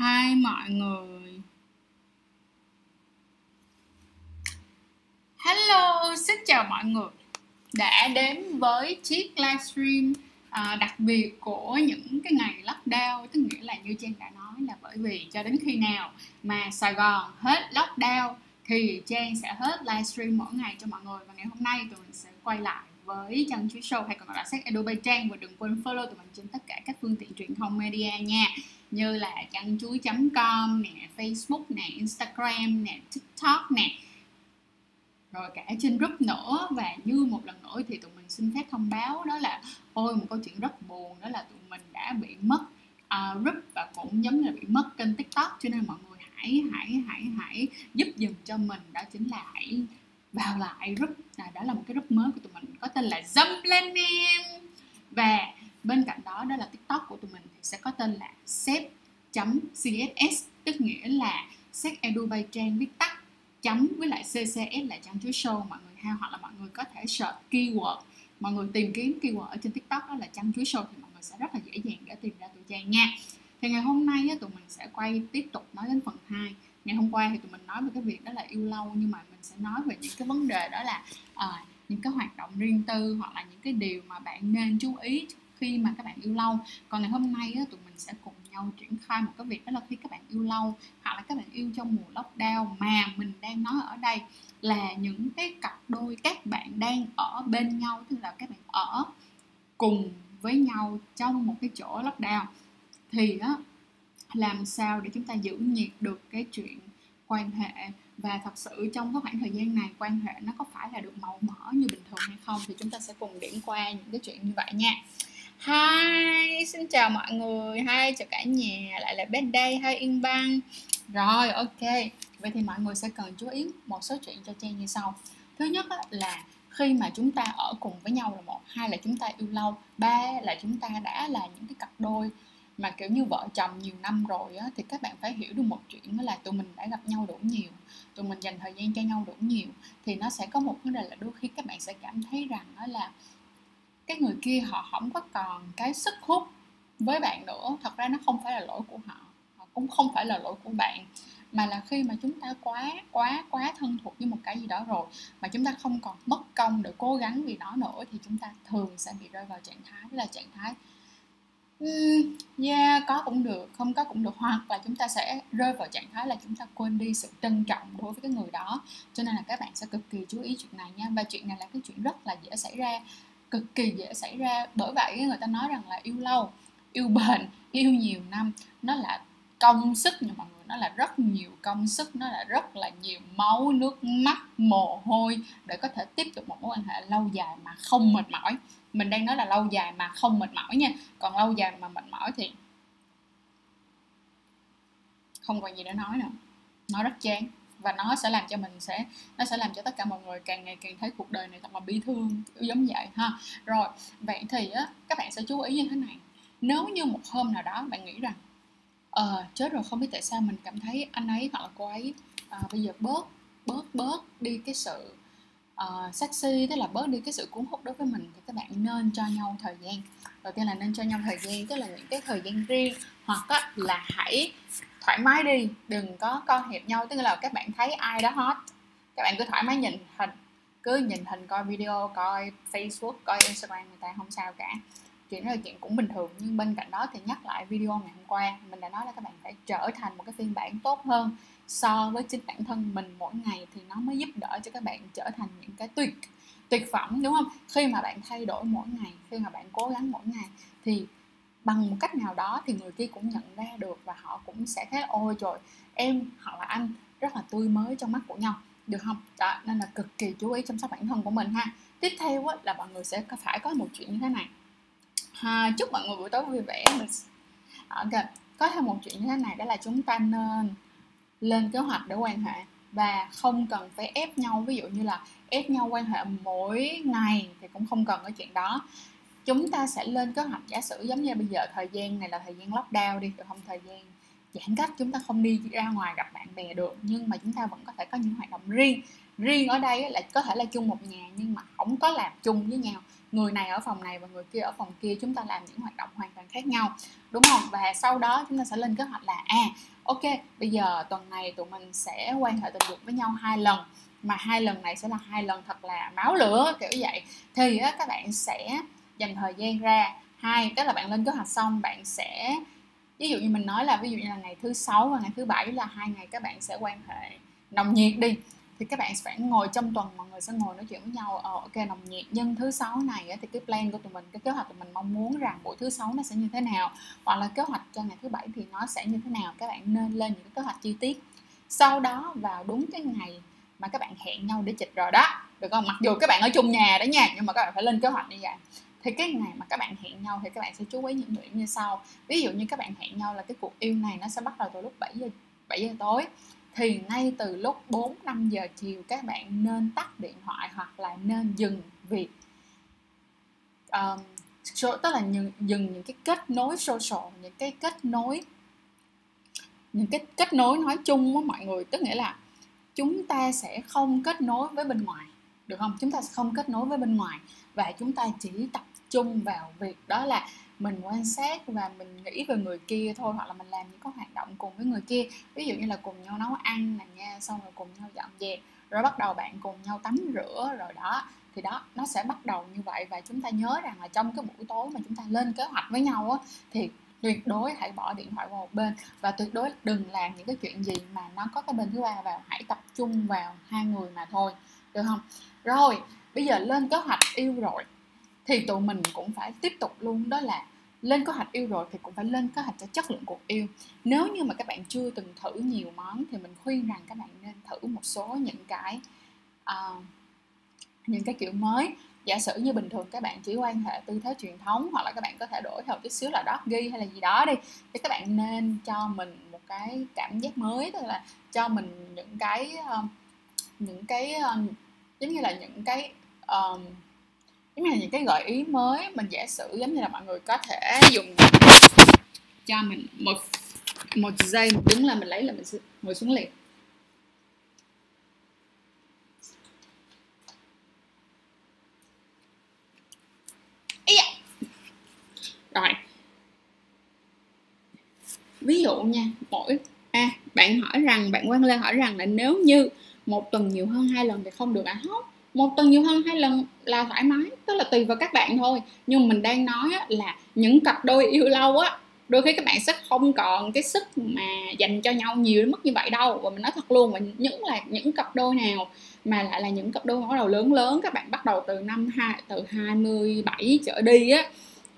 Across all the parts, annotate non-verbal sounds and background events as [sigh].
Hai mọi người. Hello, xin chào mọi người. Đã đến với chiếc livestream à, đặc biệt của những cái ngày lockdown. Tức nghĩa là như Trang đã nói là bởi vì cho đến khi nào mà Sài Gòn hết lockdown thì Trang sẽ hết livestream mỗi ngày cho mọi người. Và ngày hôm nay tụi mình sẽ quay lại với chân Chuối Show hay còn gọi là sách Adobe Trang. Và đừng quên follow tụi mình trên tất cả các phương tiện truyền thông media nha như là chăn chuối.com nè Facebook nè Instagram nè TikTok nè. Rồi cả trên group nữa và như một lần nữa thì tụi mình xin phép thông báo đó là ôi một câu chuyện rất buồn đó là tụi mình đã bị mất uh, group và cũng giống như là bị mất kênh tiktok cho nên mọi người hãy hãy hãy hãy giúp dùm cho mình. Đó chính là hãy vào lại group. À, đó là một cái group mới của tụi mình có tên là dâm lên em và bên cạnh đó đó là tiktok của tụi mình thì sẽ có tên là sep css tức nghĩa là set edu by trang viết tắt chấm với lại ccs là trang chuối show. Mọi người ha hoặc là mọi người có thể search keyword mọi người tìm kiếm keyword ở trên tiktok đó là trang chuối show thì mọi người sẽ rất là dễ dàng để tìm ra tụi trang nha. Thì ngày hôm nay á, tụi mình sẽ quay tiếp tục nói đến phần 2 ngày hôm qua thì tụi mình nói về cái việc đó là yêu lâu nhưng mà mình sẽ nói về những cái vấn đề đó là à, những cái hoạt động riêng tư hoặc là những cái điều mà bạn nên chú ý khi mà các bạn yêu lâu. Còn ngày hôm nay á, tụi mình sẽ cùng nhau triển khai một cái việc đó là khi các bạn yêu lâu hoặc là các bạn yêu trong mùa lockdown mà mình đang nói ở đây là những cái cặp đôi các bạn đang ở bên nhau tức là các bạn ở cùng với nhau trong một cái chỗ lockdown. Thì á làm sao để chúng ta giữ nhiệt được cái chuyện quan hệ? Và thật sự trong cái khoảng thời gian này quan hệ nó có phải là được màu mỡ như bình thường hay không? Thì chúng ta sẽ cùng điểm qua những cái chuyện như vậy nha. Hi, xin chào mọi người, hi chào cả nhà, lại là bên đây, hi Yên Bang. Rồi, ok, vậy thì mọi người sẽ cần chú ý một số chuyện cho Trang như sau. Thứ nhất là khi mà chúng ta ở cùng với nhau là một, hai là chúng ta yêu lâu, ba là chúng ta đã là những cái cặp đôi mà kiểu như vợ chồng nhiều năm rồi á, thì các bạn phải hiểu được một chuyện đó là tụi mình đã gặp nhau đủ nhiều tụi mình dành thời gian cho nhau đủ nhiều thì nó sẽ có một vấn đề là đôi khi các bạn sẽ cảm thấy rằng đó là cái người kia họ không có còn cái sức hút với bạn nữa. Thật ra nó không phải là lỗi của họ họ cũng không phải là lỗi của bạn. Mà là khi mà chúng ta quá quá quá thân thuộc với một cái gì đó rồi mà chúng ta không còn mất công để cố gắng vì nó nữa thì chúng ta thường sẽ bị rơi vào trạng thái là trạng thái um, yeah có cũng được không có cũng được. [laughs] Hoặc là chúng ta sẽ rơi vào trạng thái là chúng ta quên đi sự trân trọng đối với cái người đó. Cho nên là các bạn sẽ cực kỳ chú ý chuyện này nha. Và chuyện này là cái chuyện rất là dễ xảy ra cực kỳ dễ xảy ra. Bởi vậy người ta nói rằng là yêu lâu, yêu bền, yêu nhiều năm, nó là công sức nha mọi người. Nó là rất nhiều công sức, nó là rất là nhiều máu, nước mắt, mồ hôi để có thể tiếp tục một mối quan hệ lâu dài mà không mệt mỏi. Mình đang nói là lâu dài mà không mệt mỏi nha. Còn lâu dài mà mệt mỏi thì không còn gì để nói nữa. Nó rất chán và nó sẽ làm cho mình sẽ nó sẽ làm cho tất cả mọi người càng ngày càng thấy cuộc đời này thật là bi thương giống vậy ha. Rồi vậy thì á các bạn sẽ chú ý như thế này. Nếu như một hôm nào đó bạn nghĩ rằng ờ chết rồi không biết tại sao mình cảm thấy anh ấy hoặc là cô ấy uh, bây giờ bớt bớt bớt đi cái sự uh, sexy tức là bớt đi cái sự cuốn hút đối với mình thì các bạn nên cho nhau thời gian. Đầu tiên là nên cho nhau thời gian tức là những cái thời gian riêng hoặc á, là hãy thoải mái đi, đừng có con hiệp nhau, tức là các bạn thấy ai đó hot, các bạn cứ thoải mái nhìn hình, cứ nhìn hình coi video, coi facebook, coi instagram người ta không sao cả. Chuyện đó là chuyện cũng bình thường, nhưng bên cạnh đó thì nhắc lại video ngày hôm qua, mình đã nói là các bạn phải trở thành một cái phiên bản tốt hơn so với chính bản thân mình mỗi ngày thì nó mới giúp đỡ cho các bạn trở thành những cái tuyệt tuyệt phẩm, đúng không? Khi mà bạn thay đổi mỗi ngày, khi mà bạn cố gắng mỗi ngày thì bằng một cách nào đó thì người kia cũng nhận ra được và họ cũng sẽ thấy ôi trời em hoặc là anh rất là tươi mới trong mắt của nhau. Được không? Đó nên là cực kỳ chú ý chăm sóc bản thân của mình ha. Tiếp theo á, là mọi người sẽ phải có một chuyện như thế này. À, chúc mọi người buổi tối vui vẻ. Mình có thêm một chuyện như thế này đó là chúng ta nên lên kế hoạch để quan hệ và không cần phải ép nhau. Ví dụ như là ép nhau quan hệ mỗi ngày thì cũng không cần cái chuyện đó chúng ta sẽ lên kế hoạch giả sử giống như bây giờ thời gian này là thời gian lockdown đi được không thời gian giãn cách chúng ta không đi ra ngoài gặp bạn bè được nhưng mà chúng ta vẫn có thể có những hoạt động riêng. Riêng ở đây là có thể là chung một nhà nhưng mà không có làm chung với nhau. Người này ở phòng này và người kia ở phòng kia chúng ta làm những hoạt động hoàn toàn khác nhau đúng không? Và sau đó chúng ta sẽ lên kế hoạch là à ok bây giờ tuần này tụi mình sẽ quan hệ tình dục với nhau hai lần mà hai lần này sẽ là hai lần thật là máu lửa kiểu vậy. Thì á, các bạn sẽ dành thời gian ra. Hai tức là bạn lên kế hoạch xong, bạn sẽ, ví dụ như mình nói là ví dụ như là ngày thứ sáu và ngày thứ bảy là hai ngày các bạn sẽ quan hệ nồng nhiệt đi. Thì các bạn phải ngồi trong tuần, mọi người sẽ ngồi nói chuyện với nhau ờ ok, nồng nhiệt. Nhưng thứ sáu này thì cái plan của tụi mình, cái kế hoạch tụi mình mong muốn rằng buổi thứ sáu nó sẽ như thế nào, hoặc là kế hoạch cho ngày thứ bảy thì nó sẽ như thế nào, các bạn nên lên những cái kế hoạch chi tiết. Sau đó, vào đúng cái ngày mà các bạn hẹn nhau để chịch rồi đó. Được không? Mặc dù các bạn ở chung nhà đó nha, nhưng mà các bạn phải lên kế hoạch như vậy thì cái ngày mà các bạn hẹn nhau thì các bạn sẽ chú ý những điểm như sau. Ví dụ như các bạn hẹn nhau là cái cuộc yêu này nó sẽ bắt đầu từ lúc 7 giờ 7 giờ tối. Thì ngay từ lúc 4 5 giờ chiều các bạn nên tắt điện thoại hoặc là nên dừng việc. Um, tức là dừng, dừng những cái kết nối social những cái kết nối những cái kết nối nói chung với mọi người. Tức nghĩa là chúng ta sẽ không kết nối với bên ngoài được không? Chúng ta sẽ không kết nối với bên ngoài và chúng ta chỉ tập trung vào việc đó là mình quan sát và mình nghĩ về người kia thôi, hoặc là mình làm những cái hoạt động cùng với người kia. Ví dụ như là cùng nhau nấu ăn nè nha, xong rồi cùng nhau dọn dẹp, rồi bắt đầu bạn cùng nhau tắm rửa rồi đó. Thì đó, nó sẽ bắt đầu như vậy và chúng ta nhớ rằng là trong cái buổi tối mà chúng ta lên kế hoạch với nhau á, thì tuyệt đối hãy bỏ điện thoại qua một bên. Và tuyệt đối đừng làm những cái chuyện gì mà nó có cái bên thứ ba vào, hãy tập trung vào hai người mà thôi, được không? Rồi, bây giờ lên kế hoạch yêu rồi thì tụi mình cũng phải tiếp tục luôn đó là lên kế hoạch yêu rồi thì cũng phải lên kế hoạch cho chất lượng cuộc yêu. Nếu như mà các bạn chưa từng thử nhiều món thì mình khuyên rằng các bạn nên thử một số những cái uh, những cái kiểu mới. Giả sử như bình thường các bạn chỉ quan hệ tư thế truyền thống hoặc là các bạn có thể đổi theo chút xíu là đót ghi hay là gì đó đi thì các bạn nên cho mình một cái cảm giác mới tức là cho mình những cái uh, những cái uh, giống như là những cái um, giống như là những cái gợi ý mới mình giả sử giống như là mọi người có thể dùng cho mình một một giây, một đứng là mình lấy là mình ngồi xuống liền. Rồi. Ví dụ nha, mỗi à bạn hỏi rằng, bạn quan lê hỏi rằng là nếu như một tuần nhiều hơn hai lần thì không được à? Không một tuần nhiều hơn, hai lần là thoải mái, tức là tùy vào các bạn thôi. Nhưng mình đang nói là những cặp đôi yêu lâu á, đôi khi các bạn sẽ không còn cái sức mà dành cho nhau nhiều đến mức như vậy đâu. Và mình nói thật luôn và những là những cặp đôi nào mà lại là những cặp đôi bắt đầu lớn lớn, các bạn bắt đầu từ năm hai, từ 27 trở đi á,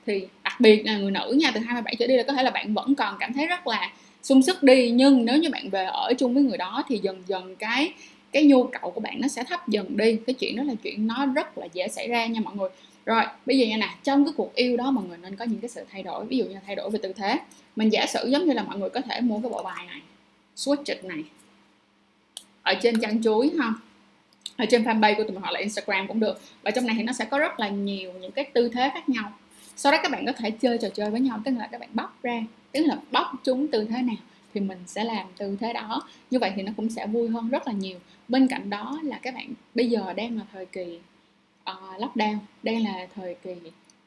thì đặc biệt là người nữ nha, từ 27 trở đi là có thể là bạn vẫn còn cảm thấy rất là sung sức đi. Nhưng nếu như bạn về ở chung với người đó thì dần dần cái cái nhu cầu của bạn nó sẽ thấp dần đi. Cái chuyện đó là chuyện nó rất là dễ xảy ra nha mọi người. Rồi, bây giờ nha nè, trong cái cuộc yêu đó mọi người nên có những cái sự thay đổi. Ví dụ như thay đổi về tư thế. Mình giả sử giống như là mọi người có thể mua cái bộ bài này, swatch này, ở trên trang chuối, ha, ở trên fanpage của tụi mình hoặc là instagram cũng được. Và trong này thì nó sẽ có rất là nhiều những cái tư thế khác nhau. Sau đó các bạn có thể chơi trò chơi với nhau, tức là các bạn bóc ra, tức là bóc chúng tư thế nào thì mình sẽ làm tư thế đó. Như vậy thì nó cũng sẽ vui hơn rất là nhiều bên cạnh đó là các bạn bây giờ đang là thời kỳ uh, lockdown đang là thời kỳ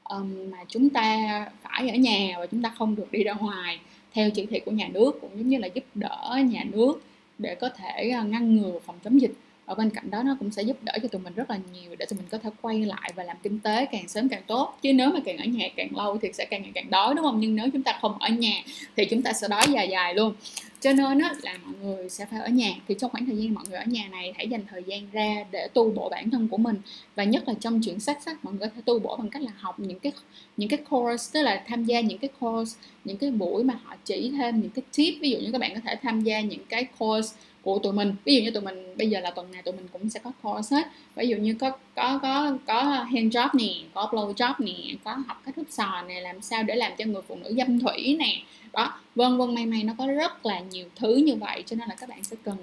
um, mà chúng ta phải ở nhà và chúng ta không được đi ra ngoài. Theo chỉ thị của nhà nước cũng giống như là giúp đỡ nhà nước để có thể ờ, ngăn ngừa phòng chống dịch ở bên cạnh đó nó cũng sẽ giúp đỡ cho tụi mình rất là nhiều để tụi mình có thể quay lại và làm kinh tế càng sớm càng tốt. Chứ nếu mà càng ở nhà càng lâu thì sẽ càng ngày càng đói đúng không? Nhưng nếu chúng ta không ở nhà thì chúng ta sẽ đói dài dài luôn. Cho nên á, là mọi người sẽ phải ở nhà. Thì trong khoảng thời gian mọi người ở nhà này hãy dành thời gian ra để tu bổ bản thân của mình. Và nhất là trong chuyện sách sách mọi người có thể tu bổ bằng cách là học những cái những cái course tức là tham gia những cái course những cái buổi mà họ chỉ thêm những cái tip. Ví dụ như các bạn có thể tham gia những cái course của tụi mình. Ví dụ như tụi mình, bây giờ là tuần này tụi mình cũng sẽ có course hết ví dụ như có có có có hand job nè, có blow job nè, có học cách hút sò nè, làm sao để làm cho người phụ nữ dâm thủy nè. Đó, vân vân, may may nó có rất là nhiều thứ như vậy, cho nên là các bạn sẽ cần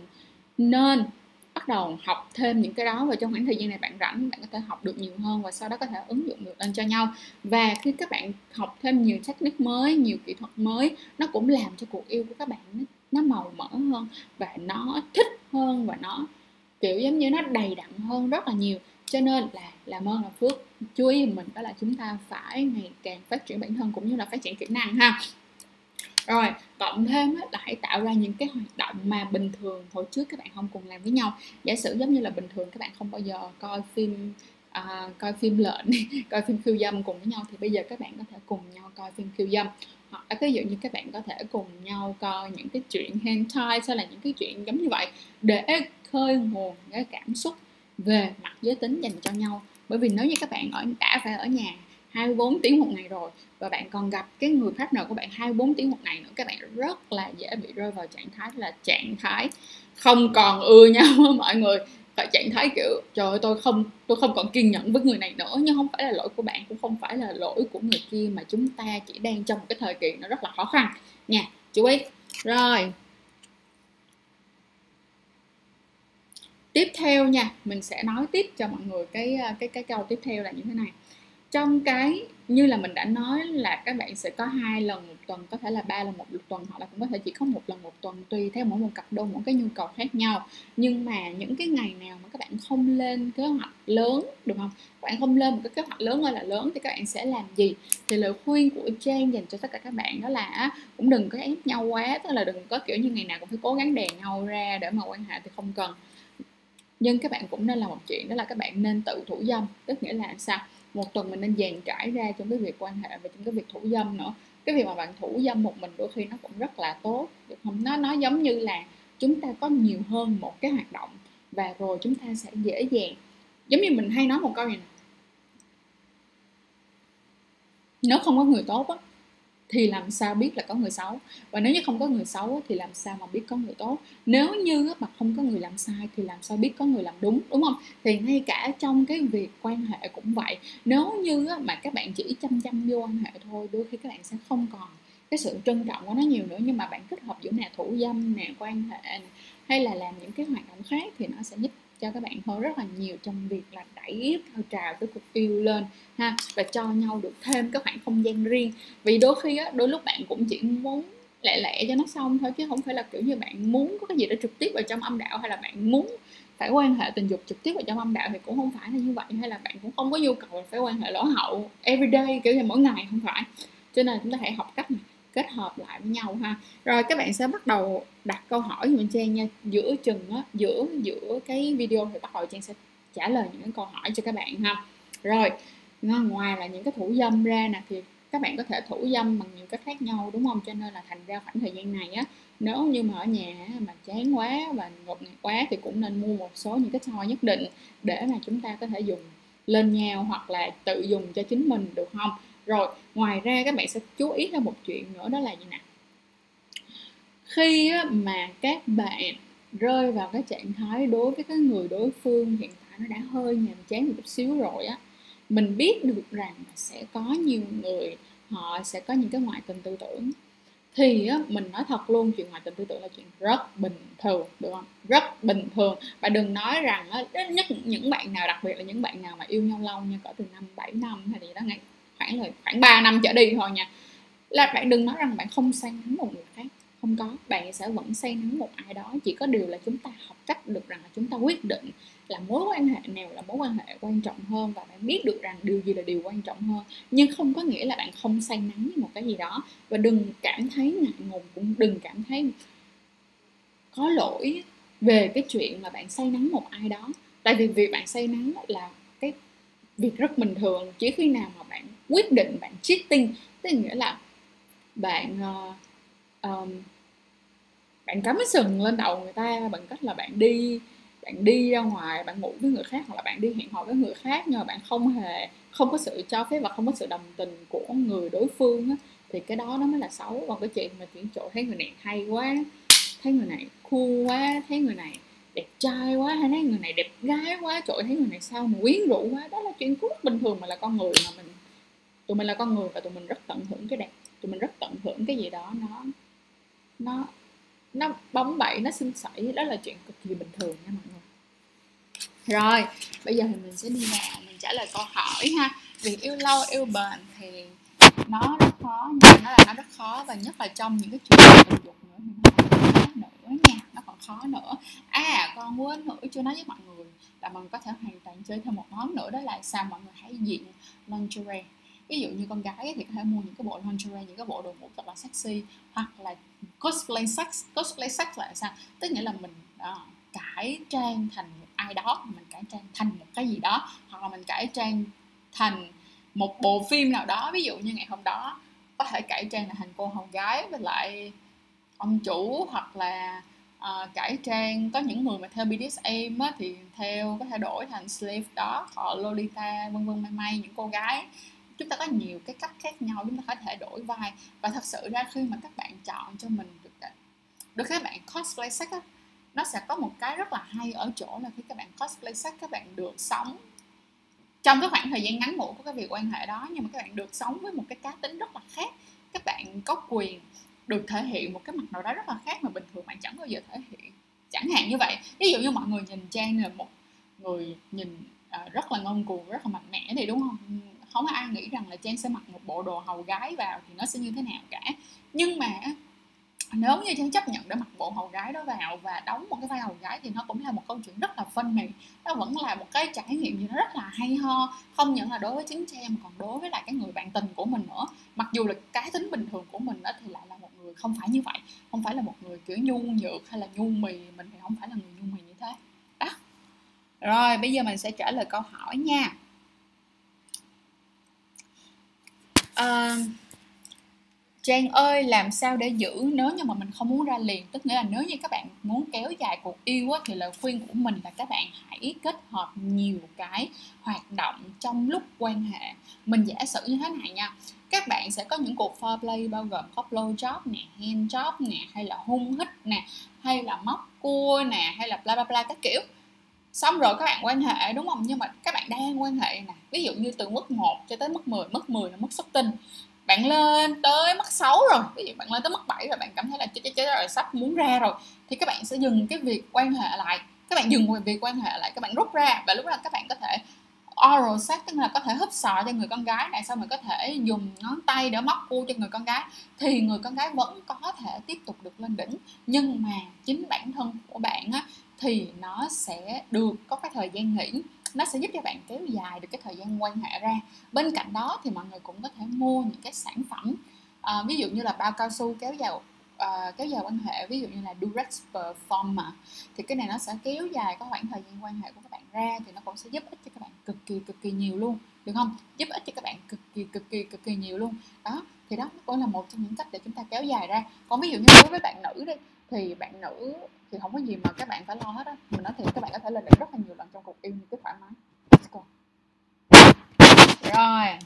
nên bắt đầu học thêm những cái đó. Và trong khoảng thời gian này bạn rảnh, bạn có thể học được nhiều hơn và sau đó có thể ứng dụng được lên cho nhau. Và khi các bạn học thêm nhiều technique mới, nhiều kỹ thuật mới, nó cũng làm cho cuộc yêu của các bạn nó nó màu mỡ hơn và nó thích hơn và nó kiểu giống như nó đầy đặn hơn rất là nhiều. Cho nên là làm ơn là phước chú ý mình đó là chúng ta phải ngày càng phát triển bản thân cũng như là phát triển kỹ năng ha. Rồi cộng thêm là hãy tạo ra những cái hoạt động mà bình thường hồi trước các bạn không cùng làm với nhau. Giả sử giống như là bình thường các bạn không bao giờ coi phim à, coi phim lệnh [laughs] coi phim khiêu dâm cùng với nhau thì bây giờ các bạn có thể cùng nhau coi phim khiêu dâm. Ờ, hoặc là ví dụ như các bạn có thể cùng nhau coi những cái chuyện hentai hay là những cái chuyện giống như vậy, để khơi nguồn cái cảm xúc về mặt giới tính dành cho nhau. Bởi vì nếu như các bạn ở, đã phải ở nhà 24 tiếng một ngày rồi, và bạn còn gặp cái người partner của bạn 24 tiếng một ngày nữa, các bạn rất là dễ bị rơi vào trạng thái là trạng thái không còn ưa nhau [laughs] mọi người tại trạng thái kiểu, trời ơi, tôi không tôi không còn kiên nhẫn với người này nữa. Nhưng không phải là lỗi của bạn, cũng không phải là lỗi của người kia mà chúng ta chỉ đang trong một cái thời kỳ nó rất là khó khăn. Nha, chú ý. Rồi. Tiếp theo nha, mình sẽ nói tiếp cho mọi người cái cái cái câu tiếp theo là như thế này. Trong cái như là mình đã nói là các bạn sẽ có hai lần một tuần, có thể là ba lần một tuần, hoặc là cũng có thể chỉ có một lần một tuần tùy theo mỗi một cặp đôi, mỗi cái nhu cầu khác nhau. Nhưng mà những cái ngày nào mà các bạn không lên kế hoạch lớn được không? Các bạn không lên một cái kế hoạch lớn ơi là lớn thì các bạn sẽ làm gì? Thì lời khuyên của Trang dành cho tất cả các bạn đó là cũng đừng có ép nhau quá, tức là đừng có kiểu như ngày nào cũng phải cố gắng đè nhau ra để mà quan hệ thì không cần. Nhưng các bạn cũng nên làm một chuyện, đó là các bạn nên tự thủ dâm. Tức nghĩa là sao? Một tuần mình nên dàn trải ra trong cái việc quan hệ và trong cái việc thủ dâm nữa. Cái việc mà bạn thủ dâm một mình đôi khi nó cũng rất là tốt, được không? Nó nó giống như là chúng ta có nhiều hơn một cái hoạt động và rồi chúng ta sẽ dễ dàng. Giống như mình hay nói một câu này nè. Nếu không có người tốt á thì làm sao biết là có người xấu? Và nếu như không có người xấu thì làm sao mà biết có người tốt? Nếu như mà không có người làm sai thì làm sao biết có người làm đúng đúng không? Thì ngay cả trong cái việc quan hệ cũng vậy. Nếu như mà các bạn chỉ chăm chăm vô quan hệ thôi đôi khi các bạn sẽ không còn cái sự trân trọng của nó nhiều nữa. Nhưng mà bạn kết hợp giữa nè thủ dâm nè quan hệ này, hay là làm những cái hoạt động khác thì nó sẽ giúp cho các bạn hơn rất là nhiều trong việc là đẩy cao trào cái cuộc yêu lên, ha, và cho nhau được thêm cái khoảng không gian riêng. Vì đôi khi á, đôi lúc bạn cũng chỉ muốn lẹ lẹ cho nó xong thôi, chứ không phải là, kiểu như, bạn muốn có cái gì đó trực tiếp vào trong âm đạo, hay là bạn muốn phải quan hệ tình dục trực tiếp vào trong âm đạo thì cũng không phải là như vậy. Hay là bạn cũng không có nhu cầu phải quan hệ lỗ hậu everyday, kiểu như, mỗi ngày, không phải. Cho nên chúng ta hãy học cách này kết hợp lại với nhau ha. Rồi các bạn sẽ bắt đầu đặt câu hỏi cho trang nha. Giữa chừng á, giữa giữa cái video thì bắt đầu trang sẽ trả lời những câu hỏi cho các bạn ha. Rồi ngoài là những cái thủ dâm ra nè, thì các bạn có thể thủ dâm bằng nhiều cách khác nhau, đúng không? Cho nên là thành ra khoảng thời gian này á, nếu như mà ở nhà mà chán quá và ngột ngạt quá thì cũng nên mua một số những cái toy nhất định để mà chúng ta có thể dùng lên nhau hoặc là tự dùng cho chính mình, được không? Rồi ngoài ra các bạn sẽ chú ý thêm một chuyện nữa đó là gì nè? Khi mà các bạn rơi vào cái trạng thái đối với cái người đối phương hiện tại nó đã hơi nhàm chán một chút xíu rồi á mình biết được rằng sẽ có nhiều người họ sẽ có những cái ngoại tình tư tưởng. Thì á, mình nói thật luôn chuyện ngoại tình tư tưởng là chuyện rất bình thường được không? Rất bình thường. Và đừng nói rằng á, nhất những bạn nào đặc biệt là những bạn nào mà yêu nhau lâu như cỡ từ năm 7 năm hay gì đó ngay khoảng là khoảng 3 năm trở đi thôi nha. Là bạn đừng nói rằng bạn không say nắng một người khác, không có. Bạn sẽ vẫn say nắng một ai đó, chỉ có điều là chúng ta học cách được rằng là chúng ta quyết định là mối quan hệ nào là mối quan hệ quan trọng hơn và bạn biết được rằng điều gì là điều quan trọng hơn. Nhưng không có nghĩa là bạn không say nắng với một cái gì đó. Và đừng cảm thấy ngại ngùng, cũng đừng cảm thấy có lỗi về cái chuyện mà bạn say nắng một ai đó. Tại vì việc bạn say nắng là cái việc rất bình thường. Chỉ khi nào mà bạn quyết định bạn cheating. Tức nghĩa là bạn uh, um, bạn cắm cái sừng lên đầu người ta bằng cách là bạn đi bạn đi ra ngoài bạn ngủ với người khác hoặc là bạn đi hẹn hò với người khác nhưng mà bạn không hề không có sự cho phép và không có sự đồng tình của người đối phương á, thì cái đó nó mới là xấu. Còn cái chuyện mà chuyển chỗ thấy người này hay quá thấy người này cool quá thấy người này đẹp trai quá hay thấy người này đẹp gái quá trội thấy người này sao mà quyến rũ quá đó là chuyện rất bình thường mà là con người mà mình tụi mình là con người và tụi mình rất tận hưởng cái đẹp. Tụi mình rất tận hưởng cái gì đó nó nó nó bóng bẩy, nó xinh xẩy. Đó là chuyện cực kỳ bình thường nha mọi người. Rồi, bây giờ thì mình sẽ đi vào mình trả lời câu hỏi ha. Việc yêu lâu, yêu bền thì nó rất khó, nhưng nó là nó rất khó và nhất là trong những cái chuyện tình dục nữa thì nó còn khó nữa nha. Nó còn khó nữa. À con quên nữa chưa nói với mọi người là mình có thể hoàn toàn chơi thêm một món nữa. Đó là sao mọi người hãy diện lingerie ví dụ như con gái thì có thể mua những cái bộ lingerie những cái bộ đồ ngủ thật là sexy hoặc là cosplay sex cosplay sex là sao? Tức nghĩa là mình uh, cải trang thành một ai đó mình cải trang thành một cái gì đó hoặc là mình cải trang thành một bộ phim nào đó. Ví dụ như ngày hôm đó có thể cải trang là thành cô hầu gái với lại ông chủ hoặc là uh, cải trang có những người mà theo BDSM á, thì theo có thể đổi thành slave đó họ Lolita vân vân may may những cô gái chúng ta có nhiều cái cách khác nhau chúng ta có thể đổi vai. Và thật sự ra khi mà các bạn chọn cho mình được được các bạn cosplay sách á, nó sẽ có một cái rất là hay ở chỗ là khi các bạn cosplay sách các bạn được sống trong cái khoảng thời gian ngắn ngủi của cái việc quan hệ đó nhưng mà các bạn được sống với một cái cá tính rất là khác. Các bạn có quyền được thể hiện một cái mặt nào đó rất là khác mà bình thường bạn chẳng bao giờ thể hiện. Chẳng hạn như vậy ví dụ như mọi người nhìn trang là một người nhìn ờ, rất là ngông cuồng rất là mạnh mẽ thì đúng không? Không ai nghĩ rằng là trang sẽ mặc một bộ đồ hầu gái vào thì nó sẽ như thế nào cả. Nhưng mà nếu như trang chấp nhận để mặc bộ hầu gái đó vào và đóng một cái vai hầu gái thì nó cũng là một câu chuyện rất là phân funny nó vẫn là một cái trải nghiệm gì nó rất là hay ho, không những là đối với chính trang mà còn đối với lại cái người bạn tình của mình nữa. Mặc dù là cái tính bình thường của mình đó thì lại là một người không phải như vậy, không phải là một người kiểu nhu nhược hay là nhu mì, mình thì không phải là người nhu mì như thế. Đó. Rồi, bây giờ mình sẽ trả lời câu hỏi nha. Ờ, Trang ơi làm sao để giữ? Nếu như mà mình không muốn ra liền tức nghĩa là nếu như các bạn muốn kéo dài cuộc yêu á, thì lời khuyên của mình là các bạn hãy kết hợp nhiều cái hoạt động trong lúc quan hệ. Mình giả sử như thế này nha các bạn sẽ có những cuộc foreplay bao gồm có blow job nè hand job nè hay là hung hít nè hay là móc cua nè hay là bla bla bla các kiểu xong rồi các bạn quan hệ, đúng không? Nhưng mà các bạn đang quan hệ nè. Ví dụ như từ mức 1 cho tới mức 10 mức 10 là mức xuất tinh. Bạn lên tới mức 6 rồi. Ví dụ bạn lên tới mức 7 rồi bạn cảm thấy là chết chết chết rồi, sắp muốn ra rồi. Thì các bạn sẽ dừng cái việc quan hệ lại. Các bạn dừng việc quan hệ lại, các bạn rút ra. Và lúc đó các bạn có thể oral sex, tức là có thể hấp sọ cho người con gái này, xong rồi có thể dùng ngón tay để móc cu cho người con gái. Thì người con gái vẫn có thể tiếp tục được lên đỉnh. Nhưng mà chính bản thân của bạn á thì nó sẽ được có cái thời gian nghỉ. Nó sẽ giúp cho bạn kéo dài được cái thời gian quan hệ ra. Bên cạnh đó thì mọi người cũng có thể mua những cái sản phẩm à, ví dụ như là bao cao su kéo dài uh, ờ, kéo dài quan hệ ví dụ như là Durex Performer thì cái này nó sẽ kéo dài cái khoảng thời gian quan hệ của các bạn ra thì nó cũng sẽ giúp ích cho các bạn cực kỳ cực kỳ nhiều luôn được không? Giúp ích cho các bạn cực kỳ cực kỳ cực kỳ nhiều luôn. Đó thì đó cũng là một trong những cách để chúng ta kéo dài ra. Còn ví dụ như đối với bạn nữ đi thì bạn nữ thì không có gì mà các bạn phải lo hết á. Mình nói thì các bạn có thể lên được rất là nhiều lần trong cuộc yêu như cái thoải mái. Let's go. rồi.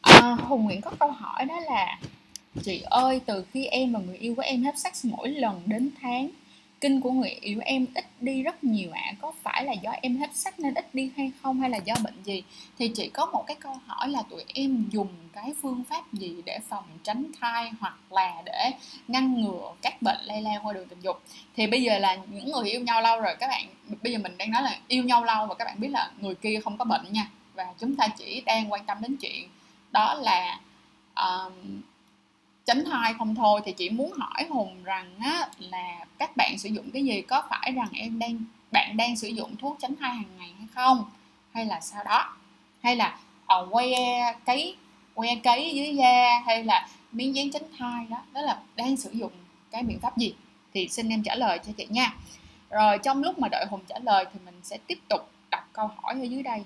À, hùng nguyễn có câu hỏi đó là chị ơi từ khi em và người yêu của em hết sex mỗi lần đến tháng kinh của người yêu em ít đi rất nhiều ạ. À. có phải là do em hết sách nên ít đi hay không hay là do bệnh gì? Thì chỉ có một cái câu hỏi là tụi em dùng cái phương pháp gì để phòng tránh thai hoặc là để ngăn ngừa các bệnh lây lan qua đường tình dục? Thì bây giờ là những người yêu nhau lâu rồi các bạn bây giờ mình đang nói là yêu nhau lâu và các bạn biết là người kia không có bệnh nha. Và chúng ta chỉ đang quan tâm đến chuyện đó là um, tránh thai không thôi thì chỉ muốn hỏi hùng rằng á, là các bạn sử dụng cái gì? Có phải rằng em đang bạn đang sử dụng thuốc tránh thai hàng ngày hay không? Hay là sao đó? Hay là uh, que cấy que cấy dưới da hay là miếng dán tránh thai đó đó là đang sử dụng cái biện pháp gì? Thì xin em trả lời cho chị nha. Rồi trong lúc mà đợi hùng trả lời thì mình sẽ tiếp tục đặt câu hỏi ở dưới đây.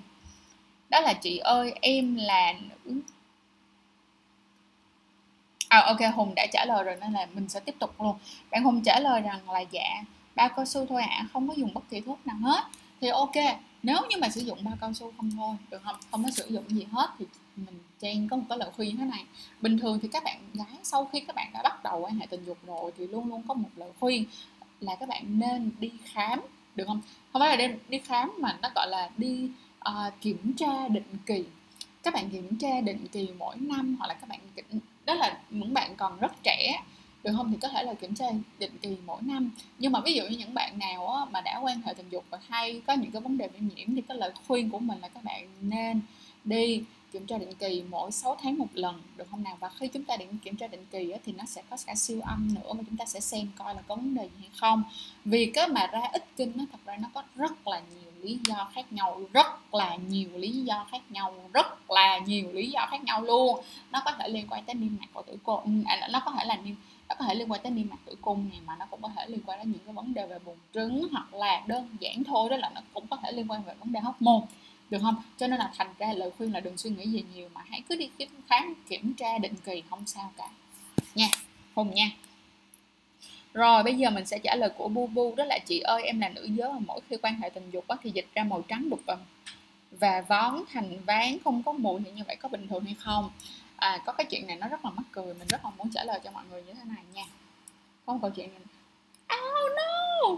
Đó là chị ơi em là nữ à, ok hùng đã trả lời rồi nên là mình sẽ tiếp tục luôn. Bạn hùng trả lời rằng là dạ bao cao su thôi ạ à, không có dùng bất kỳ thuốc nào hết. Thì ok nếu như mà sử dụng bao cao su không thôi được không? Không có sử dụng gì hết thì mình trang có một cái lời khuyên thế này. Bình thường thì các bạn gái sau khi các bạn đã bắt đầu quan hệ tình dục rồi thì luôn luôn có một lời khuyên là các bạn nên đi khám được không? Không phải là đi, đi khám mà nó gọi là đi uh, kiểm tra định kỳ. Các bạn kiểm tra định kỳ mỗi năm hoặc là các bạn đó là những bạn còn rất trẻ. Được không? Thì có thể là kiểm tra định kỳ mỗi năm. Nhưng mà ví dụ như những bạn nào á, mà đã quan hệ tình dục và hay có những cái vấn đề bị nhiễm thì cái lời khuyên của mình là các bạn nên đi kiểm tra định kỳ mỗi 6 tháng một lần được không nào? Và khi chúng ta định kiểm tra định kỳ thì nó sẽ có cả siêu âm nữa mà chúng ta sẽ xem coi là có vấn đề gì hay không. Vì cái mà ra ít kinh nó thật ra nó có rất là nhiều lý do khác nhau rất là nhiều lý do khác nhau rất là nhiều lý do khác nhau luôn. Nó có thể liên quan tới niêm mạc của tử cung ừ, à, nó có thể là niêm nó có thể liên quan tới niêm mạc tử cung này mà nó cũng có thể liên quan đến những cái vấn đề về buồng trứng hoặc là đơn giản thôi đó là nó cũng có thể liên quan về vấn đề hóc môn được không? Cho nên là thành ra lời khuyên là đừng suy nghĩ gì nhiều mà hãy cứ đi khám kiểm tra định kỳ không sao cả. Nha hùng nha rồi bây giờ mình sẽ trả lời của Bu Bu đó là chị ơi em là nữ giới mà mỗi khi quan hệ tình dục á, thì dịch ra màu trắng đục vào và vón thành ván không có mùi thì như vậy có bình thường hay không? À, có cái chuyện này nó rất là mắc cười mình rất là muốn trả lời cho mọi người như thế này nha. Có một câu chuyện này. Oh no!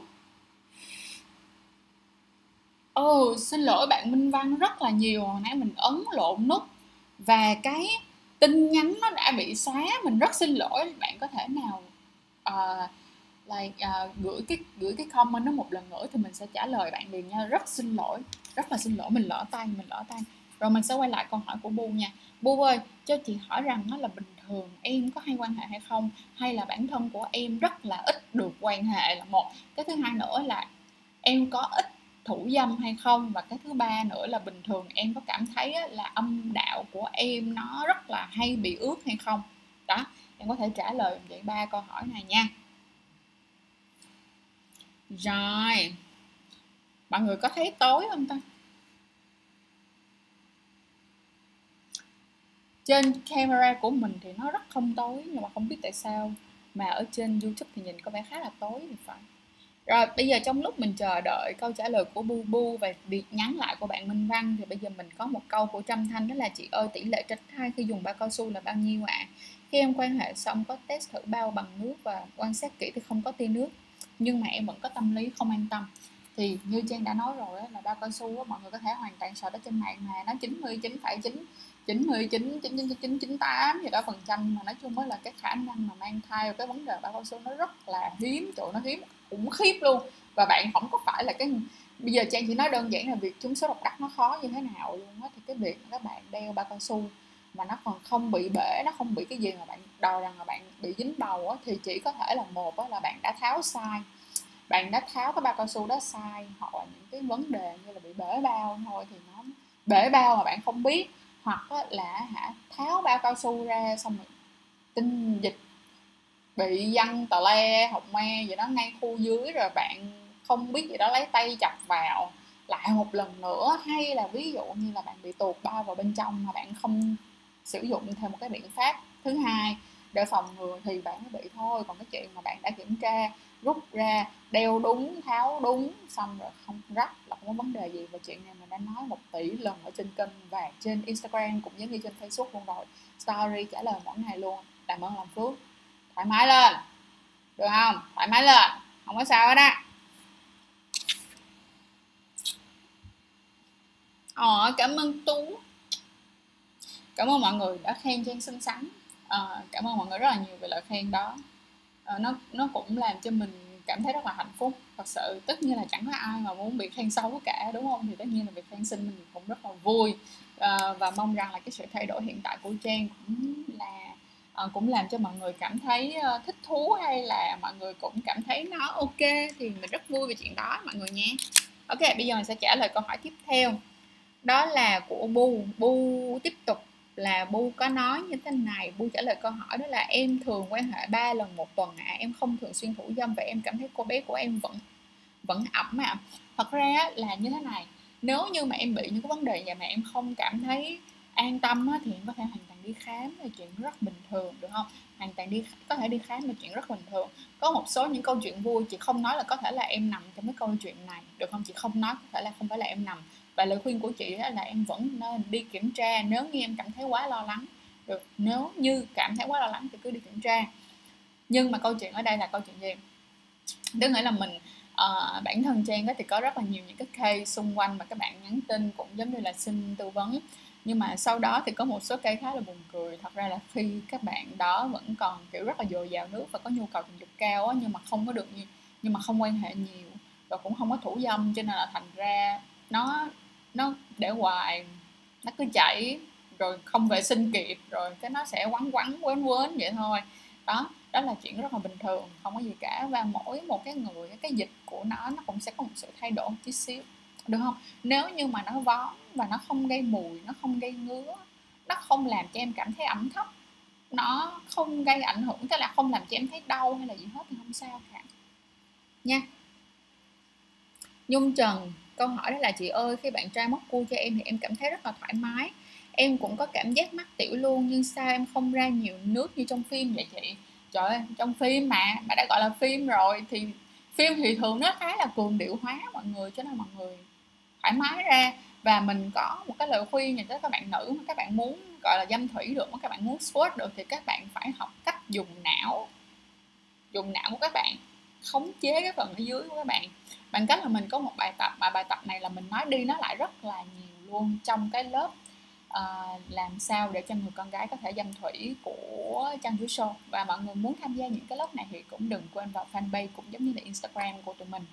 Ừ xin lỗi bạn Minh Văn rất là nhiều hồi nãy mình ấn lộn nút và cái tin nhắn nó đã bị xóa mình rất xin lỗi bạn có thể nào uh, like uh, gửi cái gửi cái comment nó một lần nữa thì mình sẽ trả lời bạn liền nha. Rất xin lỗi rất là xin lỗi. Mình lỡ tay mình lỡ tay. Rồi mình sẽ quay lại câu hỏi của bu nha. Bu ơi cho chị hỏi rằng nó là bình thường em có hay quan hệ hay không? Hay là bản thân của em rất là ít được quan hệ là một. Cái thứ hai nữa là em có ít thủ dâm hay không? Và cái thứ ba nữa là bình thường em có cảm thấy là âm đạo của em nó rất là hay bị ướt hay không? Đó em có thể trả lời vậy ba câu hỏi này nha rồi mọi người có thấy tối không ta trên camera của mình thì nó rất không tối, nhưng mà không biết tại sao mà ở trên youtube thì nhìn có vẻ khá là tối thì phải rồi, bây giờ trong lúc mình chờ đợi câu trả lời của Bu Bu và việc nhắn lại của bạn Minh Văn, thì bây giờ mình có một câu của Trâm Thanh, đó là chị ơi, tỷ lệ tránh thai khi dùng bao cao su là bao nhiêu ạ? À? Khi em quan hệ xong có test thử bao bằng nước và quan sát kỹ thì không có tia nước nhưng mà em vẫn có tâm lý không an tâm. Thì như Trang đã nói rồi đó, là bao cao su đó, mọi người có thể hoàn toàn sợ đó trên mạng mà nó 99,9 99 99 98 gì đó phần trăm mà nói chung mới là cái khả năng mà mang thai và cái vấn đề bao cao su nó rất là hiếm chỗ nó hiếm khủng khiếp luôn. Và bạn không có phải là cái bây giờ trang chỉ nói đơn giản là việc chúng số độc đắc nó khó như thế nào luôn á thì cái việc các bạn đeo bao cao su mà nó còn không bị bể nó không bị cái gì mà bạn đòi rằng là bạn bị dính bầu á, thì chỉ có thể là một á, là bạn đã tháo sai. Bạn đã tháo cái bao cao su đó sai hoặc là những cái vấn đề như là bị bể bao thôi thì nó bể bao mà bạn không biết. Hoặc là hả tháo bao cao su ra xong rồi tinh dịch bị văng tà le hộc me gì đó ngay khu dưới rồi bạn không biết gì đó lấy tay chọc vào. Lại một lần nữa hay là ví dụ như là bạn bị tuột bao vào bên trong mà bạn không sử dụng thêm một cái biện pháp. Thứ hai, để phòng ngừa thì bạn mới bị thôi. Còn cái chuyện mà bạn đã kiểm tra, rút ra, đeo đúng, tháo đúng, xong rồi không rách là không có vấn đề gì. Và chuyện này mình đã nói một tỷ lần ở trên kênh và trên Instagram cũng giống như trên Facebook luôn rồi. Story trả lời mỗi ngày luôn. Làm ơn làm phước. Thoải mái lên. Được không? Thoải mái lên. Không có sao hết á. Ờ cảm ơn tú cảm ơn mọi người đã khen trang xinh xắn. À, cảm ơn mọi người rất là nhiều về lời khen đó. À, nó nó cũng làm cho mình cảm thấy rất là hạnh phúc. Thật sự tất nhiên là chẳng có ai mà muốn bị khen xấu cả đúng không? Thì tất nhiên là việc khen xinh mình cũng rất là vui. À, và mong rằng là cái sự thay đổi hiện tại của trang cũng là à, cũng làm cho mọi người cảm thấy uh, thích thú hay là mọi người cũng cảm thấy nó ok. Thì mình rất vui về chuyện đó mọi người nhé ok bây giờ mình sẽ trả lời câu hỏi tiếp theo. Đó là của bu bu tiếp tục là bu có nói như thế này bu trả lời câu hỏi đó là em thường quan hệ 3 lần một tuần ạ à. em không thường xuyên thủ dâm và em cảm thấy cô bé của em vẫn vẫn ẩm ạ à. thật ra là như thế này nếu như mà em bị những cái vấn đề và mà em không cảm thấy an tâm á, thì em có thể hoàn toàn đi khám là chuyện rất bình thường được không hoàn toàn đi có thể đi khám là chuyện rất bình thường có một số những câu chuyện vui chị không nói là có thể là em nằm trong cái câu chuyện này được không chị không nói có thể là không phải là em nằm và lời khuyên của chị là em vẫn nên đi kiểm tra. Nếu như em cảm thấy quá lo lắng được nếu như cảm thấy quá lo lắng thì cứ đi kiểm tra. Nhưng mà câu chuyện ở đây là câu chuyện gì? Tức nghĩa là mình uh, bản thân trang thì có rất là nhiều những cái case xung quanh mà các bạn nhắn tin cũng giống như là xin tư vấn. Nhưng mà sau đó thì có một số cây khá là buồn cười. Thật ra là khi các bạn đó vẫn còn kiểu rất là dồi dào nước và có nhu cầu tình dục cao á, nhưng mà không có được nhiều nhưng mà không quan hệ nhiều và cũng không có thủ dâm cho nên là thành ra nó nó để hoài, nó cứ chảy rồi không vệ sinh kịp, rồi cái nó sẽ quắn quắn quến quến vậy thôi. Đó đó là chuyện rất là bình thường, không có gì cả. Và mỗi một cái người, cái dịch của nó nó cũng sẽ có một sự thay đổi một chút xíu, được không? Nếu như mà nó vón và nó không gây mùi, nó không gây ngứa, nó không làm cho em cảm thấy ẩm thấp, nó không gây ảnh hưởng, tức là không làm cho em thấy đau hay là gì hết thì không sao cả. Nha. Nhung Trần câu hỏi đó là, chị ơi, khi bạn trai móc cua cho em thì em cảm thấy rất là thoải mái. Em cũng có cảm giác mắc tiểu luôn, nhưng sao em không ra nhiều nước như trong phim vậy chị? Trời ơi, trong phim mà mà đã gọi là phim rồi thì phim thì thường nó khá là cường điệu hóa mọi người, cho nên mọi người thoải mái ra. Và mình có một cái lời khuyên dành cho các bạn nữ mà các bạn muốn, gọi là, dâm thủy được, mà các bạn muốn squat được thì các bạn phải học cách dùng não dùng não của các bạn, khống chế cái phần ở dưới của các bạn bằng cách là mình có một bài tập mà bài tập này là mình nói đi nói lại rất là nhiều luôn trong cái lớp uh, làm sao để cho người con gái có thể dâm thủy của trang chuối show. Và mọi người muốn tham gia những cái lớp này thì cũng đừng quên vào fanpage cũng giống như là instagram của tụi mình.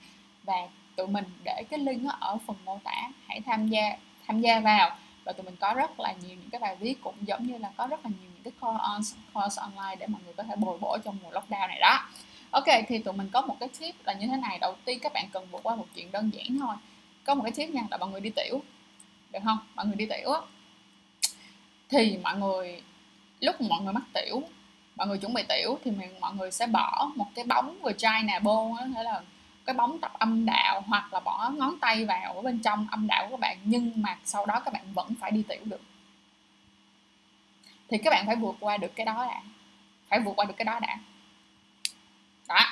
Và tụi mình để cái link ở phần mô tả hãy tham gia tham gia vào. Và tụi mình có rất là nhiều những cái bài viết cũng giống như là có rất là nhiều những cái course, course online để mọi người có thể bồi bổ trong mùa lockdown này đó ok, thì tụi mình có một cái tip là như thế này. Đầu tiên các bạn cần vượt qua một chuyện đơn giản thôi. Có một cái tip nha, là mọi người đi tiểu. Được không? Mọi người đi tiểu á. Thì mọi người, lúc mọi người mắc tiểu, mọi người chuẩn bị tiểu, thì mình, mọi người sẽ bỏ một cái bóng vừa chai nè, bô có thể là cái bóng tập âm đạo hoặc là bỏ ngón tay vào ở bên trong âm đạo của các bạn, nhưng mà sau đó các bạn vẫn phải đi tiểu được. Thì các bạn phải vượt qua được cái đó đã. Phải vượt qua được cái đó đã đó.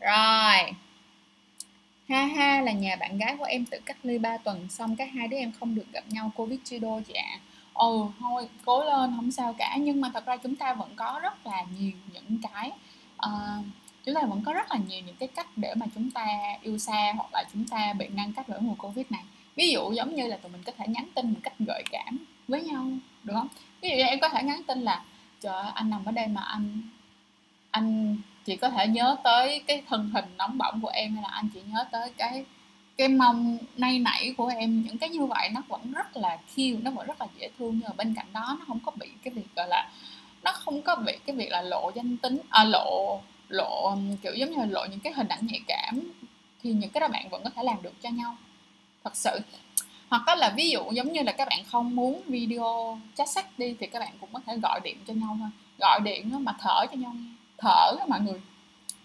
Rồi. Ha ha là nhà bạn gái của em tự cách ly 3 tuần xong các hai đứa em không được gặp nhau covid chia đôi chị ạ? Ừ thôi cố lên không sao cả. Nhưng mà thật ra chúng ta vẫn có rất là nhiều những cái uh, chúng ta vẫn có rất là nhiều những cái cách để mà chúng ta yêu xa hoặc là chúng ta bị ngăn cách bởi mùa covid này. Ví dụ giống như là tụi mình có thể nhắn tin một cách gợi cảm với nhau được không? Ví dụ em có thể nhắn tin là trời ơi, anh nằm ở đây mà anh anh chị có thể nhớ tới cái thân hình nóng bỏng của em hay là anh chị nhớ tới cái cái mông nay nảy của em những cái như vậy nó vẫn rất là cute nó vẫn rất là dễ thương nhưng mà bên cạnh đó nó không có bị cái việc gọi là nó không có bị cái việc là lộ danh tính à, lộ lộ kiểu giống như là lộ những cái hình ảnh nhạy cảm thì những cái đó bạn vẫn có thể làm được cho nhau. Thật sự. Hoặc là ví dụ giống như là các bạn không muốn video chat sách đi thì các bạn cũng có thể gọi điện cho nhau thôi. Gọi điện mà thở cho nhau nghe thở đó mọi người.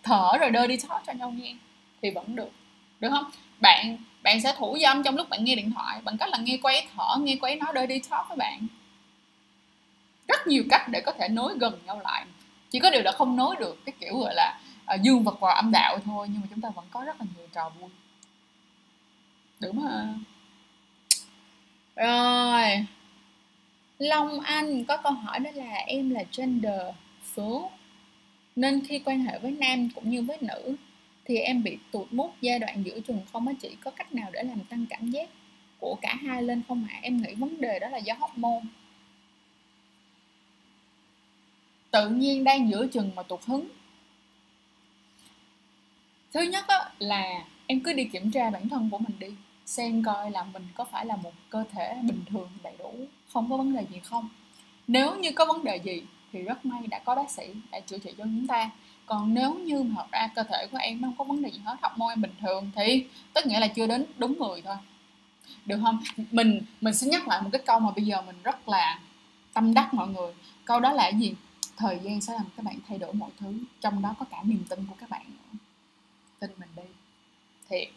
Thở rồi đưa đi thoát cho nhau nghe thì vẫn được. Được không? Bạn bạn sẽ thủ dâm trong lúc bạn nghe điện thoại bằng cách là nghe quấy thở nghe quấy nói đưa đi thoát với bạn. Rất nhiều cách để có thể nối gần nhau lại. Chỉ có điều là không nối được cái kiểu gọi là uh, dương vật vào âm đạo thôi nhưng mà chúng ta vẫn có rất là nhiều trò vui. Đúng mà rồi. Long Anh có câu hỏi đó là em là gender số nên khi quan hệ với nam cũng như với nữ thì em bị tụt mút giai đoạn giữa chừng không á chị. Có cách nào để làm tăng cảm giác của cả hai lên không hả em nghĩ vấn đề đó là do hormone. Tự nhiên đang giữa chừng mà tụt hứng. Thứ nhất á, là em cứ đi kiểm tra bản thân của mình đi xem coi là mình có phải là một cơ thể bình thường đầy đủ không có vấn đề gì không? Nếu như có vấn đề gì thì rất may đã có bác sĩ đã chữa trị cho chúng ta. Còn nếu như mà thật ra cơ thể của em nó không có vấn đề gì hết, học môn em bình thường thì tất nghĩa là chưa đến đúng người thôi. Được không? Mình mình sẽ nhắc lại một cái câu mà bây giờ mình rất là tâm đắc mọi người. Câu đó là gì? Thời gian sẽ làm các bạn thay đổi mọi thứ, trong đó có cả niềm tin của các bạn nữa. Tin mình đi. Thiệt.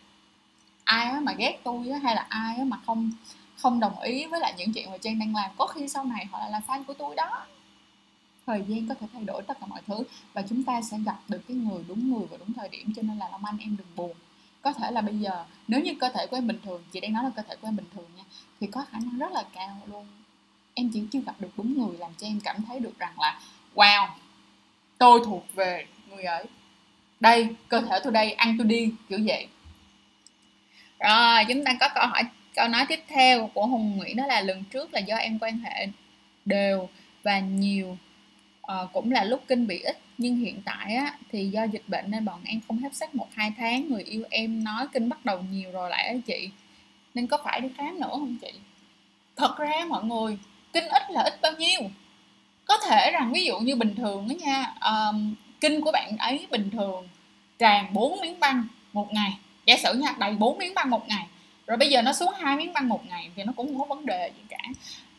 Ai mà ghét tôi hay là ai mà không không đồng ý với lại những chuyện mà trang đang làm, có khi sau này họ lại là fan của tôi đó thời gian có thể thay đổi tất cả mọi thứ và chúng ta sẽ gặp được cái người đúng người và đúng thời điểm, cho nên là Long Anh em đừng buồn. Có thể là bây giờ, nếu như cơ thể của em bình thường, chị đang nói là cơ thể của em bình thường nha, thì có khả năng rất là cao luôn. Em chỉ chưa gặp được đúng người làm cho em cảm thấy được rằng là, wow, tôi thuộc về người ấy. Đây, cơ thể tôi đây, ăn tôi đi, kiểu vậy. Rồi, chúng ta có câu hỏi, câu nói tiếp theo của hùng nguyễn đó là, lần trước là do em quan hệ đều và nhiều uh, cũng là lúc kinh bị ít nhưng hiện tại á, thì do dịch bệnh nên bọn em không hấp sắc một hai tháng người yêu em nói kinh bắt đầu nhiều rồi lại á chị. Nên có phải đi khám nữa không chị? Thật ra mọi người kinh ít là ít bao nhiêu? Có thể rằng ví dụ như bình thường đó nha um, kinh của bạn ấy bình thường tràn 4 miếng băng một ngày. Giả sử nha đầy 4 miếng băng một ngày rồi bây giờ nó xuống hai miếng băng một ngày thì nó cũng không có vấn đề gì cả.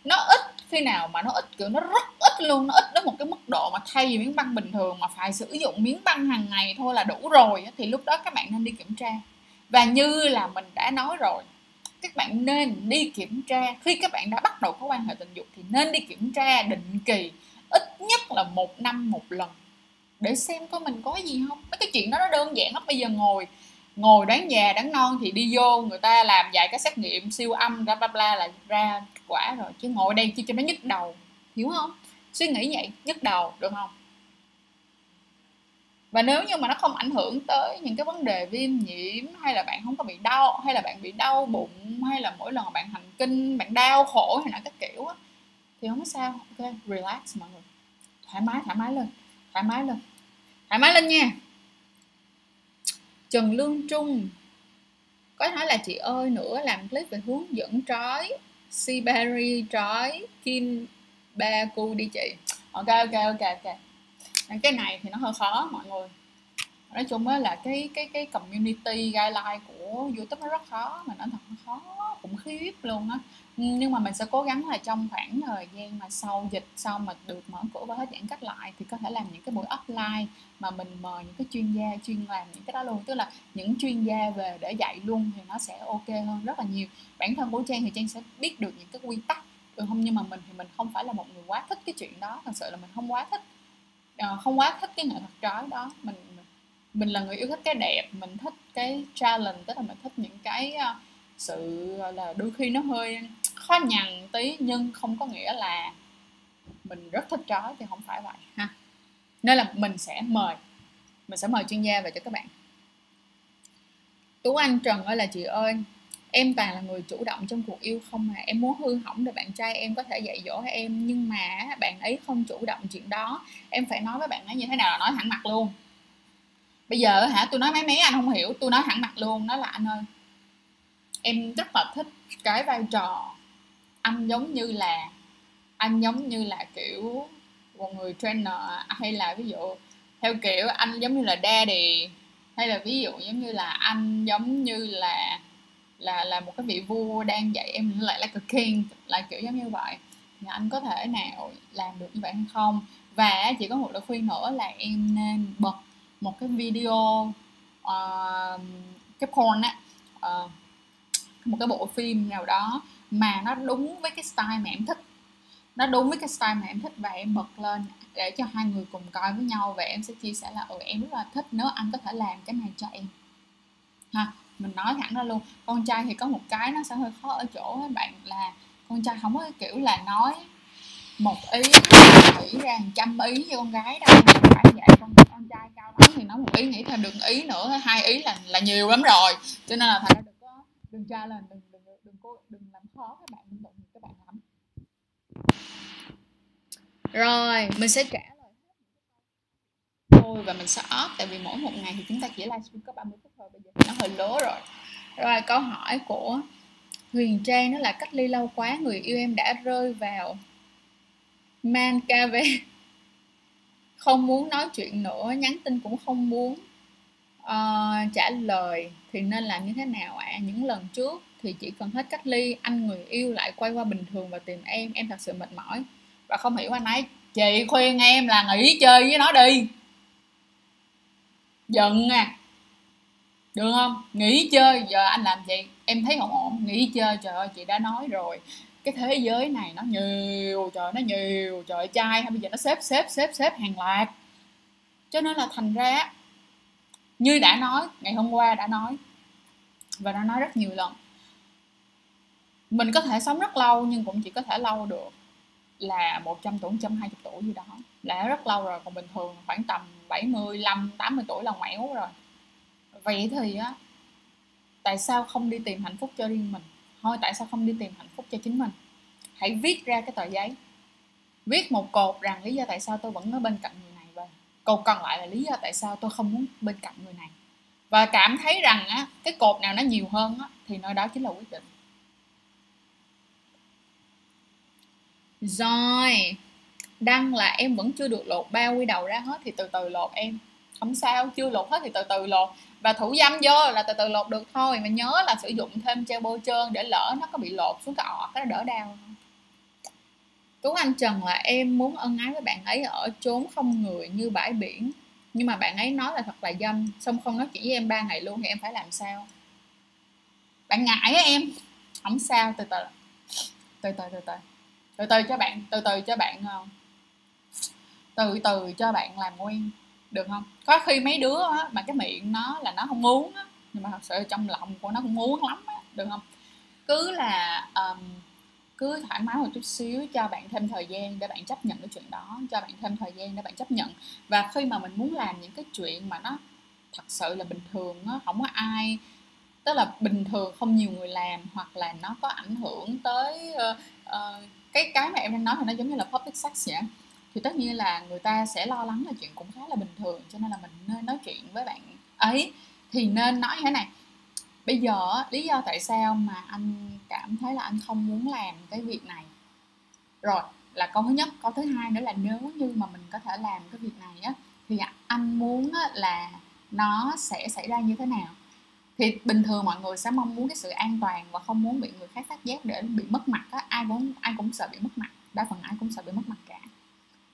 Nó ít khi nào mà nó ít, kiểu, nó rất ít luôn, nó ít đến một cái mức độ mà thay vì miếng băng bình thường mà phải sử dụng miếng băng hàng ngày thôi là đủ rồi thì lúc đó các bạn nên đi kiểm tra. Và như là mình đã nói rồi, các bạn nên đi kiểm tra. Khi các bạn đã bắt đầu có quan hệ tình dục thì nên đi kiểm tra, định kỳ, ít nhất là một năm một lần để xem có mình có gì không. Mấy cái chuyện đó nó đơn giản lắm, bây giờ ngồi ngồi đoán già, đoán non thì đi vô người ta làm vài cái xét nghiệm siêu âm ra bla bla là ra kết quả rồi. Chứ ngồi đây chứ cho nó nhức đầu, hiểu không? Suy nghĩ vậy, nhức đầu, được không? Và nếu như mà nó không ảnh hưởng tới những cái vấn đề viêm nhiễm, hay là bạn không có bị đau, hay là bạn bị đau bụng, hay là mỗi lần mà bạn hành kinh, bạn đau khổ hay là các kiểu á, thì không có sao, ok? Relax mọi người. Thoải mái thoải mái lên, thoải mái lên. Thoải mái lên nha. Trần Lương Trung. Có nói là chị ơi, nữa làm clip về hướng dẫn trói Siberi trói, Kim ba cu đi chị. Ok ok ok ok. Cái này thì nó hơi khó, mọi người nói chung á là cái cái cái community guideline của youtube nó rất khó mà nó thật nó khó khủng khiếp luôn á. Nhưng mà mình sẽ cố gắng là trong khoảng thời gian mà sau dịch sau mà được mở cửa và hết giãn cách lại thì có thể làm những cái buổi offline mà mình mời những cái chuyên gia chuyên làm những cái đó luôn. Tức là những chuyên gia về để dạy luôn thì nó sẽ ok hơn rất là nhiều. Bản thân của trang thì trang sẽ biết được những cái quy tắc. Ừ, không nhưng mà mình thì mình không phải là một người quá thích cái chuyện đó. Thật sự là mình không quá thích uh, không quá thích cái nghệ thuật trói đó. Mình mình là người yêu thích cái đẹp, mình thích cái challenge, tức là mình thích những cái ờ, sự là, đôi khi nó hơi khó nhằn tí, nhưng không có nghĩa là mình rất thích chó, thì không phải vậy, ha. Nên là mình sẽ mời, mình sẽ mời chuyên gia về cho các bạn. Tú anh trần ơi là chị ơi, em toàn là người chủ động trong cuộc yêu không mà, em muốn hư hỏng để bạn trai em có thể dạy dỗ em, nhưng mà bạn ấy không chủ động chuyện đó. Em phải nói với bạn ấy như thế nào là nói thẳng mặt luôn bây giờ hả tôi nói mấy mấy anh không hiểu tôi nói thẳng mặt luôn đó là anh ơi, em rất là thích cái vai trò anh giống như là, anh giống như là kiểu một người trainer hay là ví dụ theo kiểu anh giống như là daddy, hay là ví dụ giống như là anh giống như là là là một cái vị vua đang dạy em lại like a king, là kiểu giống như vậy. Thì anh có thể nào làm được như vậy hay không? Và chỉ có một lời khuyên nữa là em nên bật một cái video ờ, uh, cái porn á uh, một cái bộ phim nào đó mà nó đúng với cái style mà em thích. Nó đúng với cái style mà em thích và em bật lên để cho hai người cùng coi với nhau và em sẽ chia sẻ là ừ em rất là thích nếu anh có thể làm cái này cho em. Ha mình nói thẳng ra luôn con trai thì có một cái nó sẽ hơi khó ở chỗ các bạn là con trai không có kiểu là nói một ý nghĩ ra trăm ý cho con gái đâu vậy con con trai cao lắm thì nói một ý, nghĩ thêm được ý nữa, hai ý là là nhiều lắm rồi. Cho nên là thầy đừng có, đừng tra lên, đừng đừng đừng cô đừng làm khó các bạn, đừng các bạn lắm. Rồi, mình sẽ trả lời thôi, và mình sẽ off, tại vì mỗi một ngày thì chúng ta chỉ livestream có 30 phút thôi, bây giờ nó hơi lố rồi. Rồi, câu hỏi của Huyền Trang nó là cách ly lâu quá, người yêu em đã rơi vào man cave không muốn nói chuyện nữa nhắn tin cũng không muốn. Uh, trả lời thì nên làm như thế nào ạ? À? những lần trước thì chỉ cần hết cách ly anh người yêu lại quay qua bình thường và tìm em em thật sự mệt mỏi. Và không hiểu anh ấy chị khuyên em là nghỉ chơi với nó đi. Giận à. Được không? Nghỉ chơi giờ anh làm gì? Em thấy không ổn nghỉ chơi. Trời ơi chị đã nói rồi cái thế giới này nó nhiều trời nó nhiều trời trai hay bây giờ nó xếp xếp xếp xếp hàng loạt. Cho nên là thành ra như đã nói ngày hôm qua đã nói và đã nói rất nhiều lần mình có thể sống rất lâu nhưng cũng chỉ có thể lâu được là 100 tuổi, 120 tuổi gì đó. Là rất lâu rồi còn bình thường khoảng tầm 75, 80 tuổi là ngoẻo rồi. Vậy thì á tại sao không đi tìm hạnh phúc cho riêng mình? Thôi, tại sao không đi tìm hạnh phúc cho chính mình? Hãy viết ra cái tờ giấy. Viết một cột rằng lý do tại sao tôi vẫn ở bên cạnh người này và cột còn lại là lý do tại sao tôi không muốn bên cạnh người này. Và cảm thấy rằng á, cái cột nào nó nhiều hơn á, thì nơi đó chính là quyết định. Rồi, đăng là em vẫn chưa được lột bao quy đầu ra hết, thì từ từ lột em không sao, chưa lột hết thì từ từ lột. Và thủ dâm vô là từ từ lột được thôi, mà nhớ là sử dụng thêm treo bôi trơn để lỡ nó có bị lột xuống cái ọt cái đỡ đau. Tuấn Anh Trần là em muốn ân ái với bạn ấy ở chốn không người như bãi biển. Nhưng mà bạn ấy nói là thật là dâm, xong không nói chuyện với em ba ngày luôn thì em phải làm sao? Bạn ngại á em. Không sao, từ từ. Từ từ từ từ. Từ từ cho bạn, từ từ cho bạn ờ, từ từ cho bạn làm quen được không? Có khi mấy đứa á, mà cái miệng nó là nó không muốn á, nhưng mà thật sự trong lòng của nó cũng muốn lắm á, được không? Cứ là um, cứ thoải mái một chút xíu cho bạn thêm thời gian để bạn chấp nhận cái chuyện đó cho bạn thêm thời gian để bạn chấp nhận. Và khi mà mình muốn làm những cái chuyện mà nó thật sự là bình thường nó không có ai tức là bình thường không nhiều người làm hoặc là nó có ảnh hưởng tới uh, uh, cái cái mà em đang nói thì nó giống như là public sex vậy thì tất nhiên là người ta sẽ lo lắng là chuyện cũng khá là bình thường, cho nên là mình nên nói chuyện với bạn ấy. Thì nên nói như thế này, bây giờ lý do tại sao mà anh cảm thấy là anh không muốn làm cái việc này? Rồi, là câu thứ nhất, câu thứ hai nữa là nếu như mà mình có thể làm cái việc này á, thì anh muốn là nó sẽ xảy ra như thế nào? Thì bình thường mọi người sẽ mong muốn cái sự an toàn và không muốn bị người khác phát giác để bị mất mặt á. Ai cũng ai cũng sợ bị mất mặt, đa phần ai cũng sợ bị mất mặt cả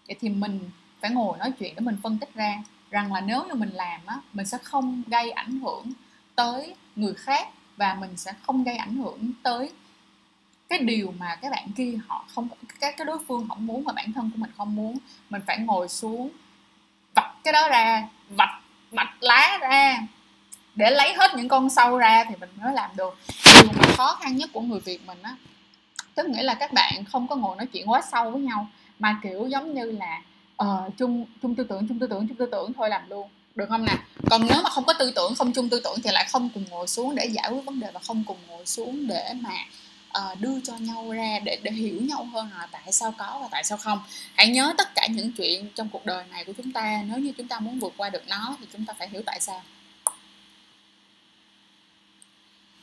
vậy thì mình phải ngồi nói chuyện để mình phân tích ra rằng là nếu như mình làm á, mình sẽ không gây ảnh hưởng tới người khác và mình sẽ không gây ảnh hưởng tới cái điều mà các bạn kia họ không các cái đối phương không muốn và bản thân của mình không muốn. Mình phải ngồi xuống, vạch cái đó ra, vạch vạch lá ra. Để lấy hết những con sâu ra thì mình mới làm được. Điều mà khó khăn nhất của người việt mình á, tức nghĩa là các bạn không có ngồi nói chuyện quá sâu với nhau mà kiểu giống như là uh, chung chung tư tưởng chung tư tưởng chung tư tưởng thôi làm luôn được không nè? Còn nếu mà không có tư tưởng không chung tư tưởng thì lại không cùng ngồi xuống để giải quyết vấn đề và không cùng ngồi xuống để mà uh, đưa cho nhau ra để để hiểu nhau hơn là tại sao có và tại sao không. Hãy nhớ tất cả những chuyện trong cuộc đời này của chúng ta nếu như chúng ta muốn vượt qua được nó thì chúng ta phải hiểu tại sao.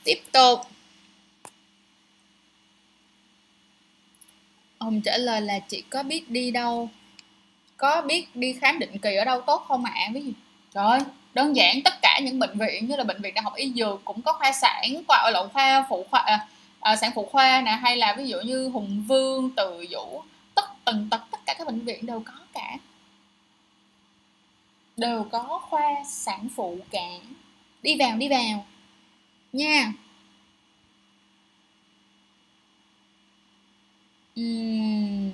Tiếp tục. Ông trả lời là chị có biết đi đâu có biết đi khám định kỳ ở đâu tốt không ạ à? ví dụ rồi đơn giản tất cả những bệnh viện như là bệnh viện đại học y dược cũng có khoa sản khoa ở lộn khoa phụ khoa à, à, sản phụ khoa nè hay là ví dụ như hùng vương từ vũ tất tần tật tất cả các bệnh viện đều có cả. Đều có khoa sản phụ cả. Đi vào đi vào. Nha. Uhm.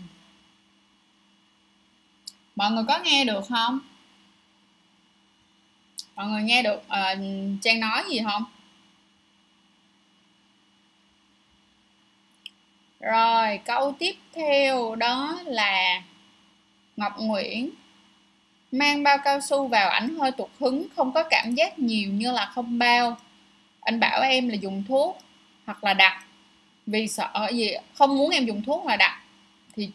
mọi người có nghe được không? Mọi người nghe được uh, trang nói gì không? Rồi câu tiếp theo đó là ngọc nguyễn. Mang bao cao su vào ảnh hơi tụt hứng không có cảm giác nhiều như là không bao. Anh bảo em là dùng thuốc hoặc là đặt vì sợ gì? Không muốn em dùng thuốc mà đặt thì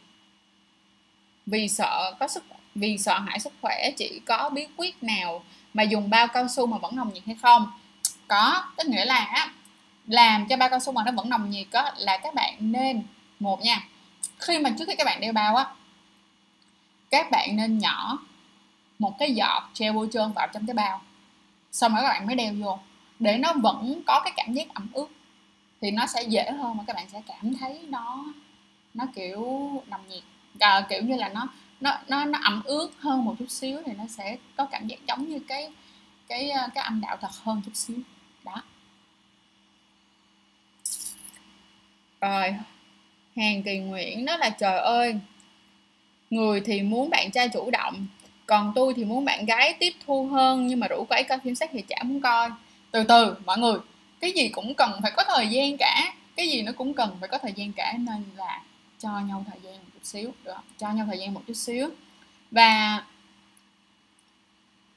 vì sợ có sức, vì sợ hại sức khỏe chỉ có bí quyết nào mà dùng bao cao su mà vẫn nồng nhiệt hay không? Có tức nghĩa là làm cho bao cao su mà nó vẫn nồng nhiệt có là các bạn nên, một nha, khi mà trước khi các bạn đeo bao á, các bạn nên nhỏ một cái giọt treo bôi trơn vào trong cái bao, xong rồi các bạn mới đeo vô, để nó vẫn có cái cảm giác ẩm ướt thì nó sẽ dễ hơn mà các bạn sẽ cảm thấy nó nó kiểu nồng nhiệt. À, kiểu như là nó nó nó nó ẩm ướt hơn một chút xíu thì nó sẽ có cảm giác giống như cái cái ờ, cái âm đạo thật hơn chút xíu. Đó. Rồi hàng kỳ nguyễn đó là trời ơi người thì muốn bạn trai chủ động còn tôi thì muốn bạn gái tiếp thu hơn nhưng mà rủ cô ấy coi phim sách thì chả muốn coi. Từ từ mọi người cái gì cũng cần phải có thời gian cả. Cái gì nó cũng cần phải có thời gian cả nên là cho nhau thời gian một chút xíu, được không? cho nhau thời gian một chút xíu. Và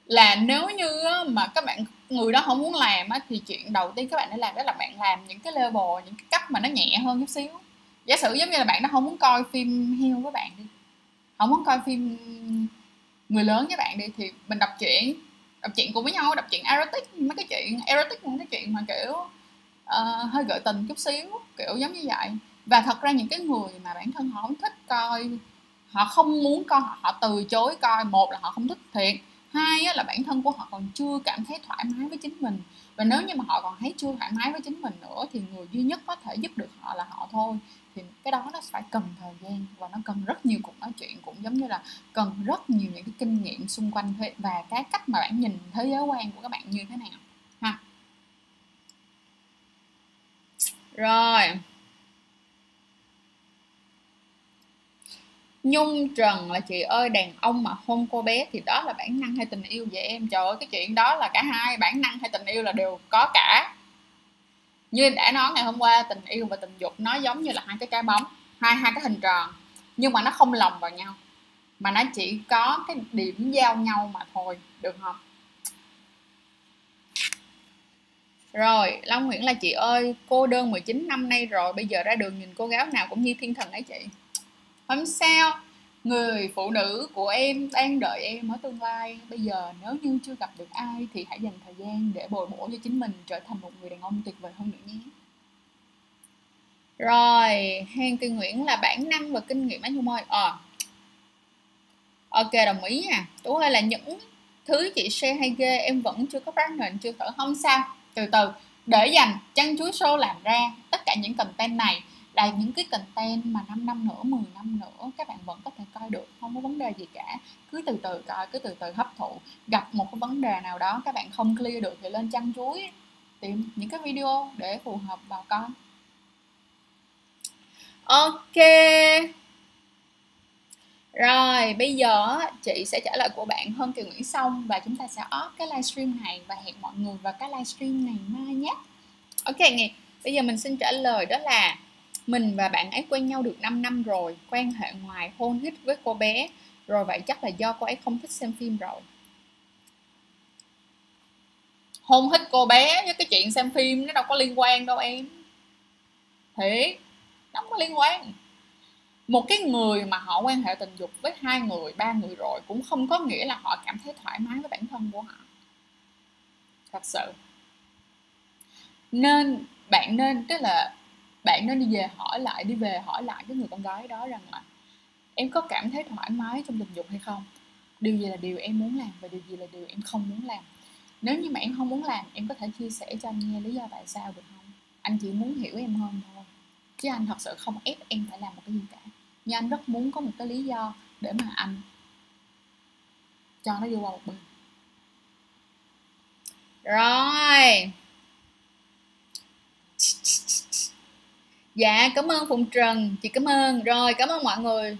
là nếu như mà các bạn, người đó không muốn làm thì chuyện đầu tiên các bạn nên làm đó là bạn làm những cái level, những cái cấp mà nó nhẹ hơn chút xíu. Giả sử giống như là bạn nó không muốn coi phim heo với bạn đi, không muốn coi phim người lớn với bạn đi thì mình đọc truyện đọc chuyện cùng với nhau đọc chuyện erotic mấy cái chuyện erotic những cái chuyện mà kiểu uh, hơi gợi tình chút xíu kiểu giống như vậy. Và thật ra những cái người mà bản thân họ không thích coi họ không muốn coi họ, họ từ chối coi một là họ không thích thiệt hai là bản thân của họ còn chưa cảm thấy thoải mái với chính mình. Và nếu như mà họ còn thấy chưa thoải mái với chính mình nữa thì người duy nhất có thể giúp được họ là họ thôi thì cái đó nó phải cần thời gian và nó cần rất nhiều cuộc nói chuyện, cũng giống như là cần rất nhiều những cái kinh nghiệm xung quanh thế và cái cách mà bạn nhìn thế giới quan của các bạn như thế nào, ha. Rồi. Nhung Trần là chị ơi, đàn ông mà hôn cô bé thì đó là bản năng hay tình yêu vậy em? Trời ơi, cái chuyện đó là cả hai bản năng hay tình yêu là đều có cả như em đã nói ngày hôm qua, tình yêu và tình dục nó giống như là hai cái cái bóng, hai hai cái hình tròn, nhưng mà nó không lồng vào nhau, mà nó chỉ có cái điểm giao nhau mà thôi, được không? Rồi, Long Nguyễn là chị ơi, cô đơn 19 năm nay rồi, bây giờ ra đường nhìn cô gái nào cũng như thiên thần ấy chị. Không sao người phụ nữ của em đang đợi em ở tương lai. Bây giờ nếu như chưa gặp được ai thì hãy dành thời gian để bồi bổ cho chính mình trở thành một người đàn ông tuyệt vời hơn nữa nhé. Rồi Hèn tư Nguyễn là bản năng và kinh nghiệm anh Nhung ơi. Ờ. À. ok, đồng ý nha. Tú ơi, là những thứ chị share hay ghê, em vẫn chưa có partner chưa thở không sao. Từ từ. Để dành, chăn chuối show làm ra tất cả những content này là những cái content mà 5 năm nữa 10 năm nữa, các bạn vẫn có thể coi được, không có vấn đề gì cả. Cứ từ từ coi, cứ từ từ hấp thụ. Gặp một cái vấn đề nào đó, các bạn không clear được thì lên chăn chuối, tìm những cái video để phù hợp vào con ok. Rồi, bây giờ chị sẽ trả lời của bạn hơn Kiều Nguyễn xong và chúng ta sẽ off cái livestream này và hẹn mọi người vào cái livestream này mai nhé. Ok nghe bây giờ mình xin trả lời đó là mình và bạn ấy quen nhau được 5 năm rồi, quan hệ ngoài hôn hít với cô bé. Rồi vậy chắc là do cô ấy không thích xem phim rồi. Hôn hít cô bé với cái chuyện xem phim nó đâu có liên quan đâu em. Thế nó không có liên quan. Một cái người mà họ quan hệ tình dục với hai người, ba người rồi cũng không có nghĩa là họ cảm thấy thoải mái với bản thân của họ. Thật sự. Nên, bạn nên, tức là bạn nó đi về hỏi lại, đi về hỏi lại cái người con gái đó rằng là em có cảm thấy thoải mái trong tình dục hay không? Điều gì là điều em muốn làm và điều gì là điều em không muốn làm? Nếu như mà em không muốn làm, em có thể chia sẻ cho anh nghe lý do tại sao được không? Anh chỉ muốn hiểu em hơn thôi. Chứ anh thật sự không ép em phải làm một cái gì cả. Nhưng anh rất muốn có một cái lý do để mà anh cho nó vô qua một bên rồi dạ cảm ơn phụng trần. Chị cảm ơn. Rồi cảm ơn mọi người.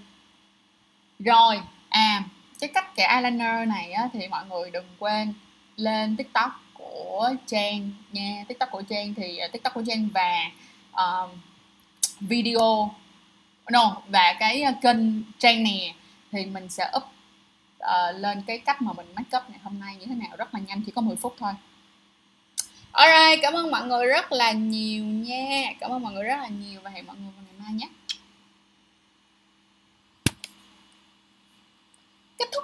Rồi à cái cách kẻ eyeliner này á, thì mọi người đừng quên lên tiktok của trang nha. Tiktok của trang thì uh, tiktok của trang và uh, video no và cái uh, kênh trang nè. Thì mình sẽ up uh, lên cái cách mà mình make up ngày hôm nay như thế nào. Rất là nhanh chỉ có 10 phút thôi. Alright, cảm ơn mọi người rất là nhiều nha. Cảm ơn mọi người rất là nhiều và hẹn mọi người vào ngày mai nhé. Kết thúc.